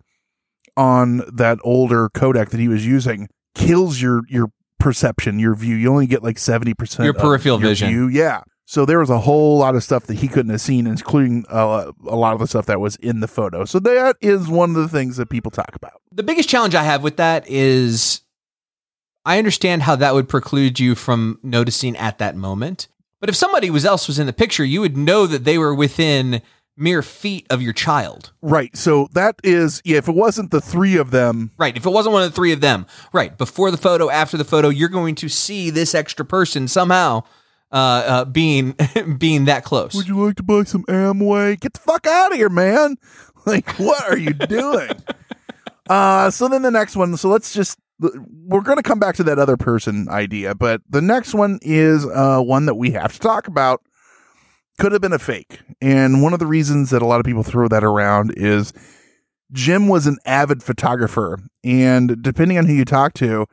on that older Kodak that he was using kills your your perception, your view. You only get like 70% Your of peripheral your vision. view. Yeah. So there was a whole lot of stuff that he couldn't have seen, including uh, a lot of the stuff that was in the photo. So that is one of the things that people talk about. the biggest challenge I have with that is I understand how that would preclude you from noticing at that moment. But if somebody was else was in the picture, you would know that they were within mere feet of your child. Right. So that is, yeah, if it wasn't the three of them, Right. If it wasn't one of the three of them, right. Before the photo, after the photo, you're going to see this extra person somehow uh, uh, being being that close. would you like to buy some Amway? Get the fuck out of here, man. Like, what are you doing? uh, so then the next one, so let's just, we're going to come back to that other person idea, but the next one is uh, one that we have to talk about. Could have been a fake. And one of the reasons that a lot of people throw that around is Jim was an avid photographer. And depending on who you talk to,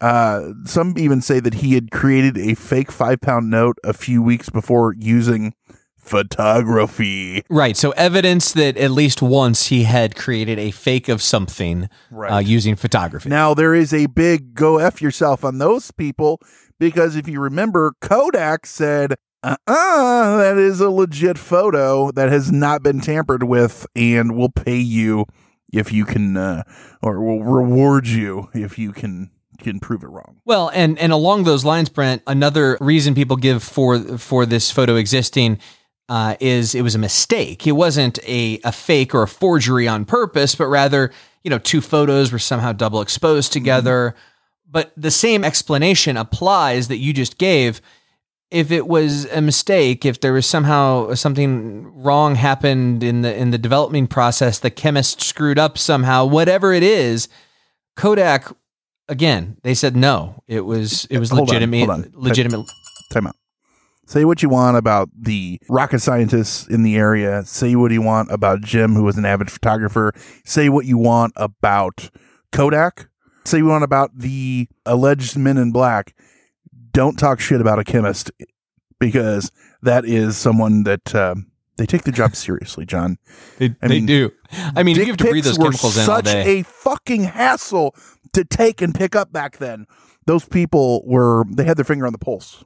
uh, some even say that he had created a fake five pound note a few weeks before using photography. Right. So evidence that at least once he had created a fake of something uh, using photography. Now, there is a big go F yourself on those people because if you remember, Kodak said, uh uh that is a legit photo that has not been tampered with and will pay you if you can, uh, or will reward you if you can can prove it wrong. Well, and and along those lines, Brent, another reason people give for for this photo existing uh, is it was a mistake. It wasn't a a fake or a forgery on purpose, but rather you know two photos were somehow double exposed together. But the same explanation applies that you just gave. If it was a mistake, if there was somehow something wrong happened in the in the development process, the chemist screwed up somehow, whatever it is, Kodak again, they said no. It was it was Hold on, legitimate hold on. legitimate Time out. Say what you want about the rocket scientists in the area. Say what you want about Jim, who was an avid photographer. Say what you want about Kodak. Say what you want about the alleged men in black. Don't talk shit about a chemist because that is someone that um, they take the job seriously, John. They, I they mean, do. I mean, you have to breathe those chemicals in all such day. a fucking hassle to take and pick up back then. Those people were they had their finger on the pulse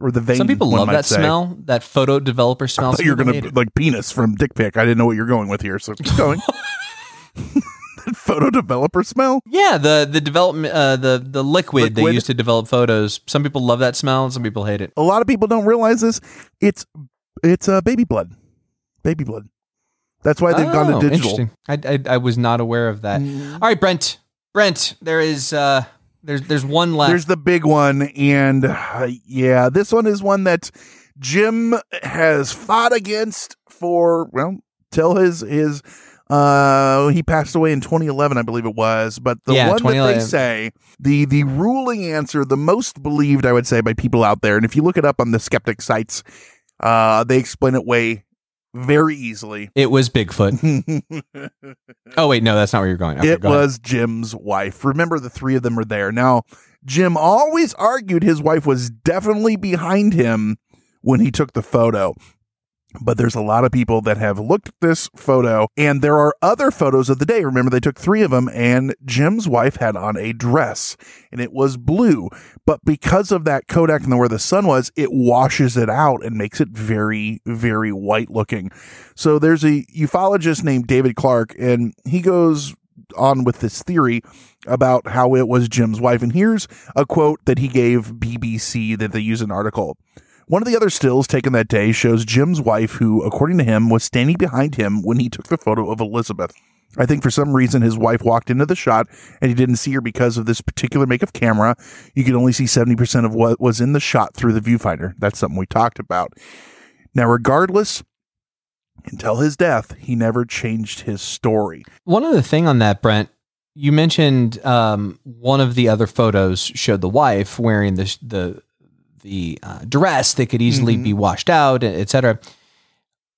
or the vein. Some people love that say. smell, that photo developer I smell. You're gonna like penis from dick pic. I didn't know what you're going with here, so keep going. photo developer smell. Yeah, the the development uh, the the liquid, they Liquid? use to develop photos. Some people love that smell, and some people hate it. A lot of people don't realize this. It's it's uh, baby blood, baby blood. That's why they've gone to Oh, digital. Interesting. I, I I was not aware of that. All right, Brent. Brent, there is uh there's there's one left. There's the big one, and uh, yeah, this one is one that Jim has fought against for well till his his uh he passed away in 2011 i believe it was but the Yeah, one that they say the the ruling answer the most believed i would say by people out there and if you look it up on the skeptic sites uh they explain it way very easily it was Bigfoot. Oh wait, no, that's not where you're going. Okay, it go was Jim's wife. Remember, the three of them were there. Now, Jim always argued his wife was definitely behind him when he took the photo. But there's a lot of people that have looked at this photo, and there are other photos of the day. Remember, they took three of them, and Jim's wife had on a dress, and it was blue. But because of that Kodak and where the sun was, it washes it out and makes it very, very white looking. So there's a ufologist named David Clarke, and he goes on with this theory about how it was Jim's wife. And here's a quote that he gave BBC that they use in an article. One of the other stills taken that day shows Jim's wife, who, according to him, was standing behind him when he took the photo of Elizabeth. I think for some reason his wife walked into the shot and he didn't see her because of this particular make of camera. You could only see 70% of what was in the shot through the viewfinder. That's something we talked about. Now, regardless, until his death, he never changed his story. One other thing on that, Brent, you mentioned um, one of the other photos showed the wife wearing the the the uh, dress that could easily Mhm. be washed out, etc.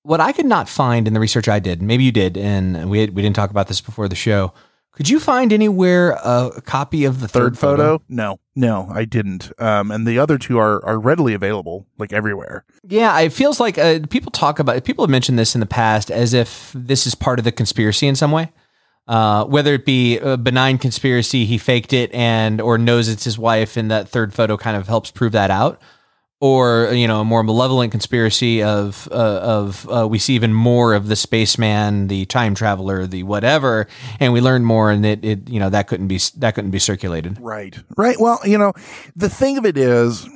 What I could not find in the research I did, maybe you did, and we we didn't talk about this before the show. Could you find anywhere a copy of the third, Third photo? No, no, I didn't. Um, and the other two are are readily available, like everywhere. Yeah, it feels like uh, people talk about people have mentioned this in the past as if this is part of the conspiracy in some way. Uh, whether it be a benign conspiracy, he faked it, and or knows it's his wife, and that third photo kind of helps prove that out, or you know, a more malevolent conspiracy of uh, of uh, we see even more of the spaceman, the time traveler, the whatever, and we learn more, and it, it you know that couldn't be that couldn't be circulated. Right. Right. Well, you know, the thing of it is,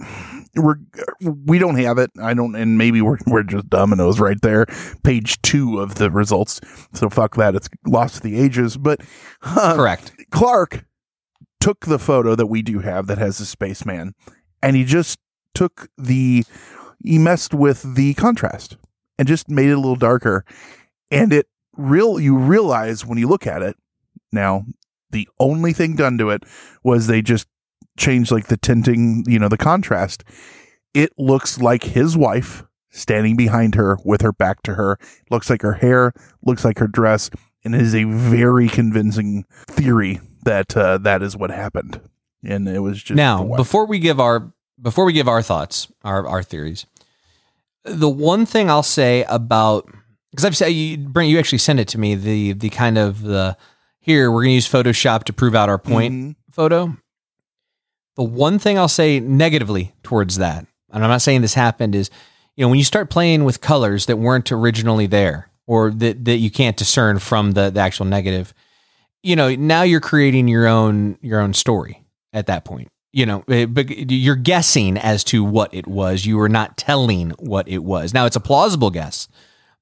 we're we don't have it. I don't, and maybe we're we're just dominoes right there. Page two of the results. So fuck that. It's lost to the ages. But uh, Correct. Clarke took the photo that we do have that has the spaceman, and he just took the he messed with the contrast and just made it a little darker. And it real you realize when you look at it now, the only thing done to it was they just changed like the tinting, you know, the contrast. It looks like his wife standing behind her with her back to her. Looks like her hair, looks like her dress, and it is a very convincing theory that uh, that is what happened. And it was just now before we give our before we give our thoughts our our theories the one thing i'll say about because i've said you brent you actually sent it to me the the kind of the here we're going to use photoshop to prove out our point Mhm. photo the one thing i'll say negatively towards that and i'm not saying this happened is you know when you start playing with colors that weren't originally there or that, that you can't discern from the, the actual negative you know now you're creating your own your own story at that point. You know eh, but you're guessing as to what it was. You were not telling what it was. Now it's a plausible guess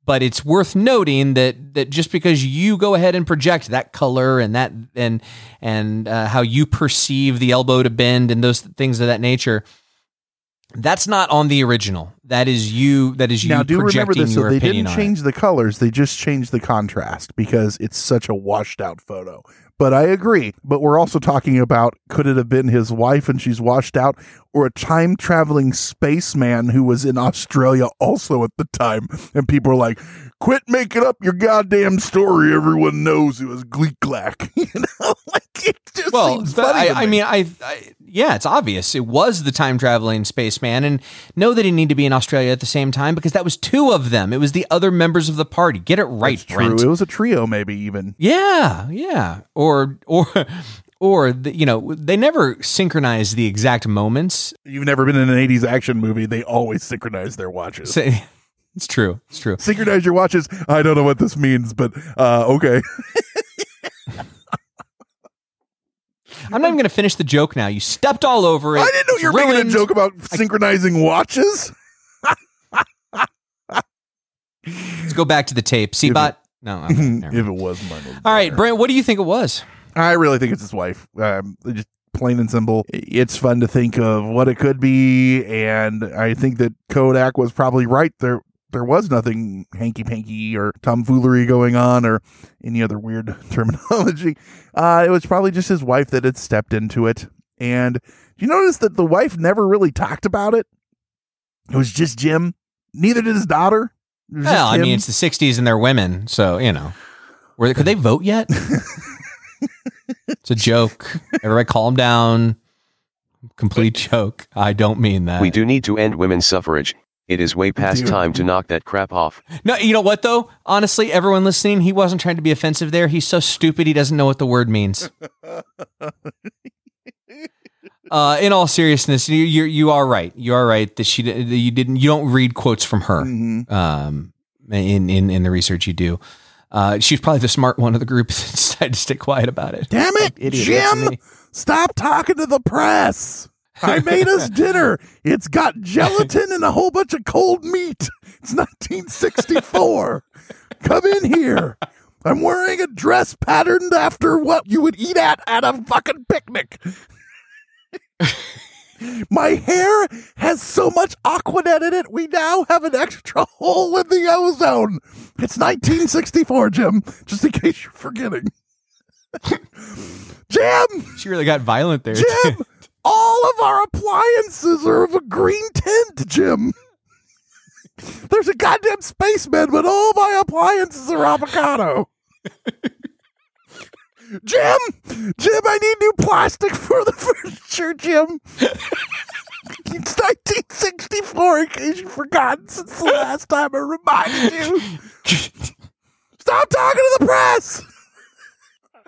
but it's worth noting that that just because you go ahead and project that color and that and and uh, how you perceive the elbow to bend and those things of that nature that's not on the original. That is you that is you now do remember this your they didn't change the colors. They just changed the contrast because it's such a washed out photo. But i agree. But we're also talking about could it have been his wife and she's washed out or a time traveling spaceman who was in australia also at the time? And people are like quit making up your goddamn story everyone knows it was gleek glack you know like it just well, seems funny I, I me. mean, I, I, yeah, it's obvious. It was the time traveling spaceman, and know that he needed to be in Australia at the same time because that was two of them. It was the other members of the party. Get it right, true Brent. it was a trio maybe even Yeah, yeah. Or, or, or the, you know, they never synchronize the exact moments. you've never been in an 80s action movie they always synchronize their watches So, it's true. It's true. synchronize your watches. I don't know what this means, but uh, okay. I'm not even going to finish the joke now. You stepped all over it. I didn't know you were making a joke about synchronizing watches. Let's go back to the tape. Seabot? No. Okay, if it was mine. All right, Brent, what do you think it was? I really think it's his wife. Um, just plain and simple. It's fun to think of what it could be, and I think that Kodak was probably right. There, there was nothing hanky panky or tomfoolery going on, or any other weird terminology. Uh, it was probably just his wife that had stepped into it. And you notice that the wife never really talked about it. It was just Jim. Neither did his daughter. It Well, I mean, it's the 60s and they're women, so, you know. Were, could they vote yet? it's a joke. Everybody calm down. Complete joke. I don't mean that. We do need to end women's suffrage. It is way past do. time to knock that crap off. No, you know what though? Honestly, everyone listening, he wasn't trying to be offensive there. He's so stupid he doesn't know what the word means. Uh, in all seriousness, you you you are right. You are right that she that you didn't you don't read quotes from her. Mhm. Um, in in in the research you do, uh, she's probably the smart one of the group that decided to stay quiet about it. Damn it, Like, idiot, Jim! Stop talking to the press. I made us dinner. It's got gelatin and a whole bunch of cold meat. It's 1964. Come in here. I'm wearing a dress patterned after what you would eat at at a fucking picnic. My hair has so much Aqua Net in it, we now have an extra hole in the ozone. It's 1964, Jim, just in case you're forgetting. Jim! She really got violent there. Jim, all of our appliances are of a green tint, Jim. There's a goddamn spaceman, but all my appliances are avocado. Jim, Jim, I need new plastic for the furniture, Jim. it's 1964, in case you've forgotten since the last time I reminded you. Stop talking to the press.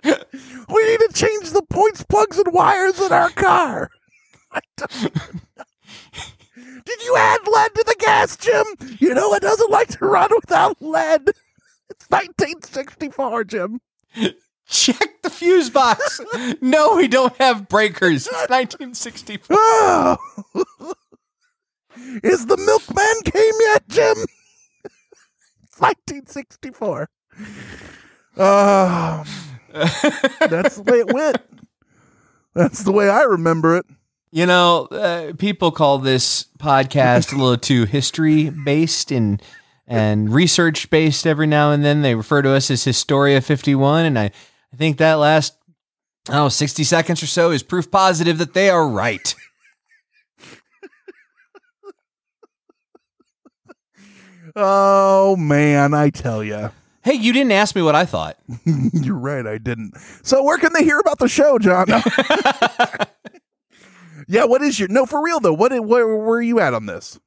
We need to change the points, plugs, and wires in our car. Did you add lead to the gas, Jim? You know it doesn't like to run without lead. It's 1964, Jim. Check the fuse box. no, we don't have breakers. It's 1964. Oh. Is the milkman came yet, Jim? It's 1964. Oh, um, that's the way it went. That's the way I remember it. You know, uh, people call this podcast a little too history based and and research based every now and then. They refer to us as Historia 51. And I, I think that last, oh, 60 seconds or so is proof positive that they are right. Oh man, I tell you. Hey, you didn't ask me what I thought. You're right, I didn't. So where can they hear about the show, John? No. yeah, what is your no for real though? What where where are you at on this?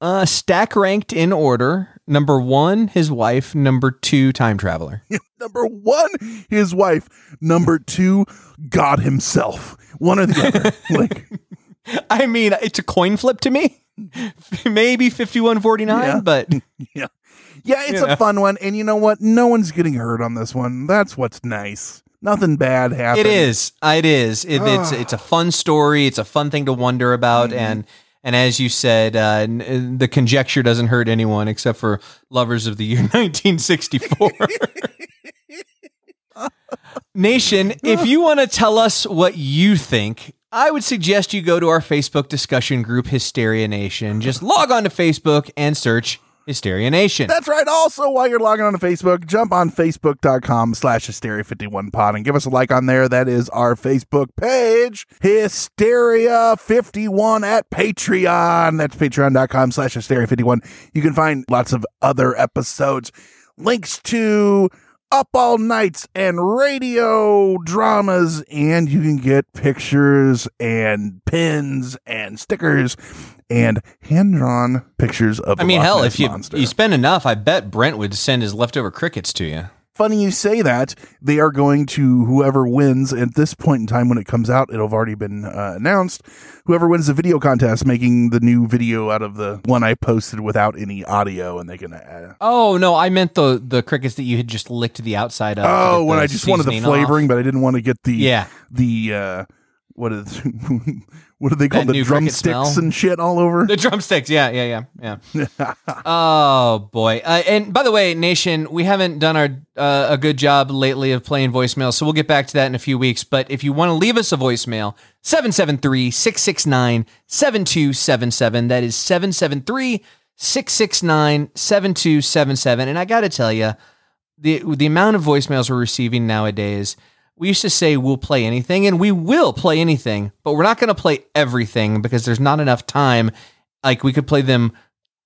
Uh, stack ranked in order. Number one, his wife. Number two, time traveler. Number one, his wife. Number two, God himself. One or the other. like I mean, it's a coin flip to me. Maybe 5149, Yeah. but yeah. Yeah, it's You a know. fun one. And you know what? No one's getting hurt on this one. That's what's nice. Nothing bad happened. It is. It is. It, it's it's a fun story. It's a fun thing to wonder about, Mm-hmm. and and as you said, uh, n- the conjecture doesn't hurt anyone except for lovers of the year 1964. Nation, if you want to tell us what you think, I would suggest you go to our Facebook discussion group, Hysteria Nation. Just log on to Facebook and search Hysteria Nation. That's right. Also, while you're logging on to Facebook, jump on facebook.com slash hysteria51pod and give us a like on there. That is our Facebook page, Hysteria51 at Patreon. That's patreon.com slash hysteria51. You can find lots of other episodes, links to up all nights and radio dramas, and you can get pictures and pins and stickers and hand drawn pictures of. I mean, hell, if you monster. you spend enough, I bet Brent would send his leftover crickets to you. Funny you say that. They are going to whoever wins at this point in time when it comes out. It'll have already been uh, announced. Whoever wins the video contest, making the new video out of the one I posted without any audio, and they can. Uh, Oh no, I meant the the crickets that you had just licked the outside of. oh, when I just wanted the flavoring, off. but I didn't want to get the Yeah. the uh, what is what do they call the drumsticks and shit all over? The drumsticks, yeah, yeah, yeah, yeah. oh boy! Uh, and by the way, Nation, we haven't done our uh, a good job lately of playing voicemail, so we'll get back to that in a few weeks. But if you want to leave us a voicemail, 773-669-7277. That is 773-669-7277. And I got to tell you, the the amount of voicemails we're receiving nowadays. We used to say we'll play anything, and we will play anything, but we're not going to play everything because there's not enough time. Like we could play them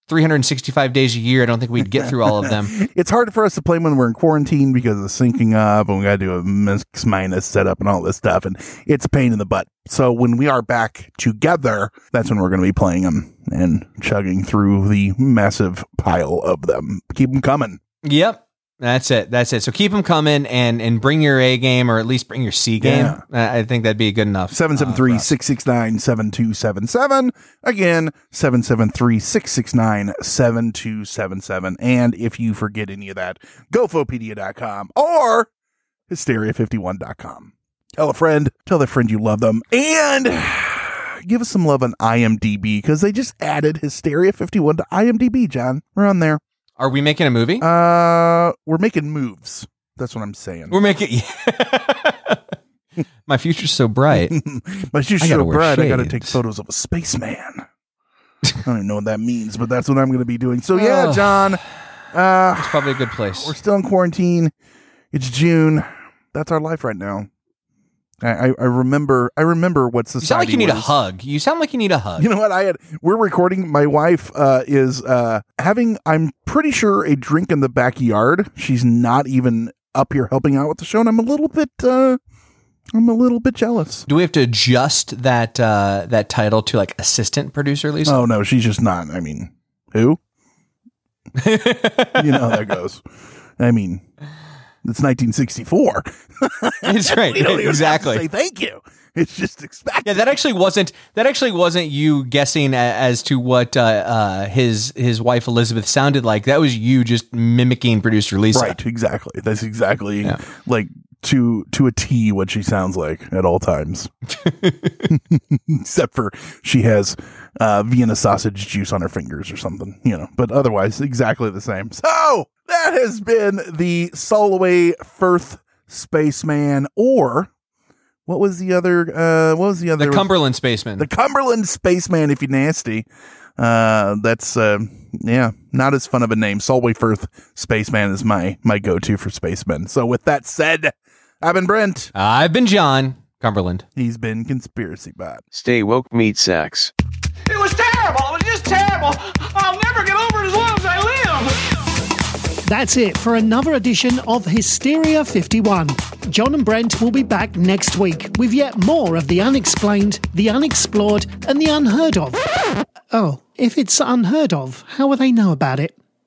365 days a year. I don't think we'd get through all of them. it's hard for us to play when we're in quarantine because of the syncing up and we got to do a mix minus setup and all this stuff. And it's a pain in the butt. So when we are back together, that's when we're going to be playing them and chugging through the massive pile of them. Keep them coming. Yep. That's it. That's it. So keep them coming and and bring your A game or at least bring your C game. Yeah. Uh, I think that'd be good enough. 773 669 7277. Again, 773 669 7277. And if you forget any of that, gofopedia.com or hysteria51.com. Tell a friend, tell their friend you love them, and give us some love on IMDb because they just added Hysteria 51 to IMDb, John. We're on there. Are we making a movie? Uh, we're making moves. That's what I'm saying. We're making. My future's so bright. But you're so bright, I got to take photos of a spaceman. I don't even know what that means, but that's what I'm going to be doing. So yeah. John, uh, It's probably a good place. we're still in quarantine. It's June. That's our life right now. I, I, remember. I remember what society. You sound like you need a hug. You sound like you need a hug. You know what? I had. We're recording. My wife uh, is uh, having. I'm pretty sure a drink in the backyard. She's not even up here helping out with the show, and I'm a little bit. Uh, I'm a little bit jealous. Do we have to adjust that uh, that title to like assistant producer, Lisa? Oh no, she's just not. I mean, who? you know how that goes. I mean, it's 1964. That's right. we don't even exactly. say thank you. It's just expected. Yeah, that actually wasn't that actually wasn't you guessing a, as to what uh, uh, his his wife Elizabeth sounded like. That was you just mimicking producer Lisa. Right, exactly. That's exactly Yeah. like to to a T what she sounds like at all times. Except for she has uh, Vienna sausage juice on her fingers or something, you know. But otherwise, exactly the same. So that has been the Solway Firth Spaceman, or what was the other? Uh, what was the other? The Cumberland Spaceman. the Cumberland Spaceman, if you nasty. Uh, that's uh, yeah, not as fun of a name. Solway Firth Spaceman is my my go to for spacemen. So with that said, I've been Brent. I've been John Cumberland. He's been Conspiracy Bot. Stay woke, meat sacks. It was terrible. It was just terrible. I'll never get over it as long as I live. That's it for another edition of Hysteria 51. John and Brent will be back next week with yet more of the unexplained, the unexplored, and the unheard of. Oh, if it's unheard of, how will they know about it?